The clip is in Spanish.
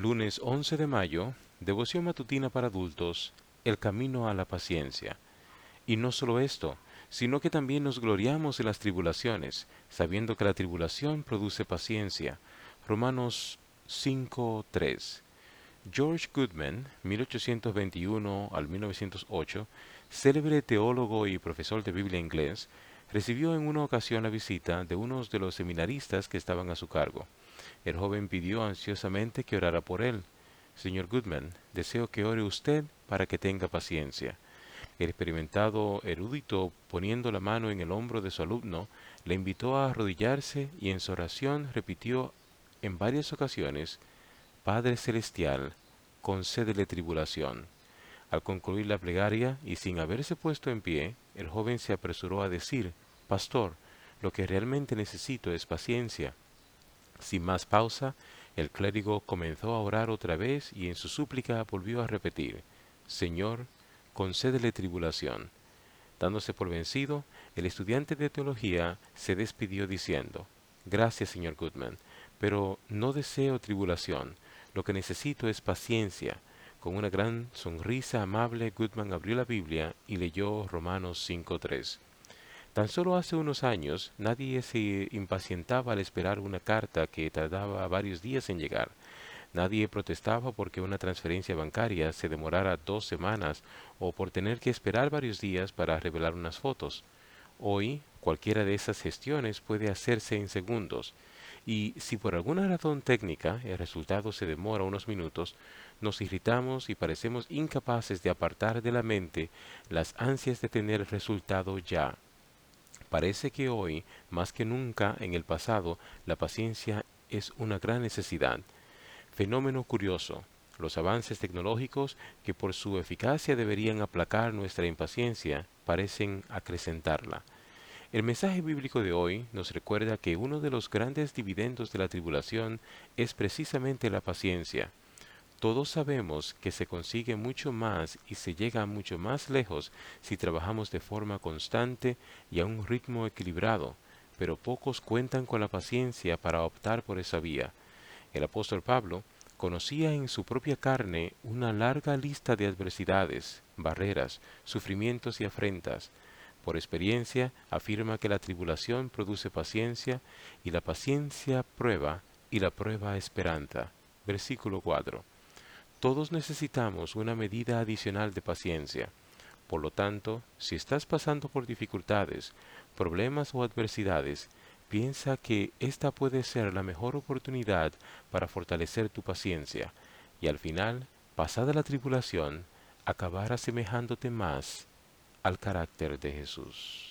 Lunes 11 de mayo, devoción matutina para adultos, el camino a la paciencia. Y no solo esto, sino que también nos gloriamos en las tribulaciones, sabiendo que la tribulación produce paciencia. Romanos 5.3. George Goodman, 1821 al 1908, célebre teólogo y profesor de Biblia inglés, recibió en una ocasión la visita de unos de los seminaristas que estaban a su cargo. El joven pidió ansiosamente que orara por él. Señor Goodman, deseo que ore usted para que tenga paciencia. El experimentado erudito, poniendo la mano en el hombro de su alumno, le invitó a arrodillarse y en su oración repitió en varias ocasiones, Padre Celestial, concédele tribulación. Al concluir la plegaria y sin haberse puesto en pie, el joven se apresuró a decir, Pastor, lo que realmente necesito es paciencia. Sin más pausa, el clérigo comenzó a orar otra vez y en su súplica volvió a repetir, Señor, concédele tribulación. Dándose por vencido, el estudiante de teología se despidió diciendo, Gracias, señor Goodman, pero no deseo tribulación, lo que necesito es paciencia. Con una gran sonrisa amable, Goodman abrió la Biblia y leyó Romanos 5.3. Tan solo hace unos años nadie se impacientaba al esperar una carta que tardaba varios días en llegar. Nadie protestaba porque una transferencia bancaria se demorara dos semanas o por tener que esperar varios días para revelar unas fotos. Hoy, cualquiera de esas gestiones puede hacerse en segundos, y si por alguna razón técnica el resultado se demora unos minutos, nos irritamos y parecemos incapaces de apartar de la mente las ansias de tener el resultado ya. Parece que hoy, más que nunca en el pasado, la paciencia es una gran necesidad. Fenómeno curioso. Los avances tecnológicos que por su eficacia deberían aplacar nuestra impaciencia parecen acrecentarla. El mensaje bíblico de hoy nos recuerda que uno de los grandes dividendos de la tribulación es precisamente la paciencia. Todos sabemos que se consigue mucho más y se llega mucho más lejos si trabajamos de forma constante y a un ritmo equilibrado, pero pocos cuentan con la paciencia para optar por esa vía. El apóstol Pablo conocía en su propia carne una larga lista de adversidades, barreras, sufrimientos y afrentas, por experiencia, afirma que la tribulación produce paciencia, y la paciencia prueba, y la prueba esperanza. Versículo 4. Todos necesitamos una medida adicional de paciencia. Por lo tanto, si estás pasando por dificultades, problemas o adversidades, piensa que esta puede ser la mejor oportunidad para fortalecer tu paciencia, y al final, pasada la tribulación, acabar asemejándote más al carácter de Jesús.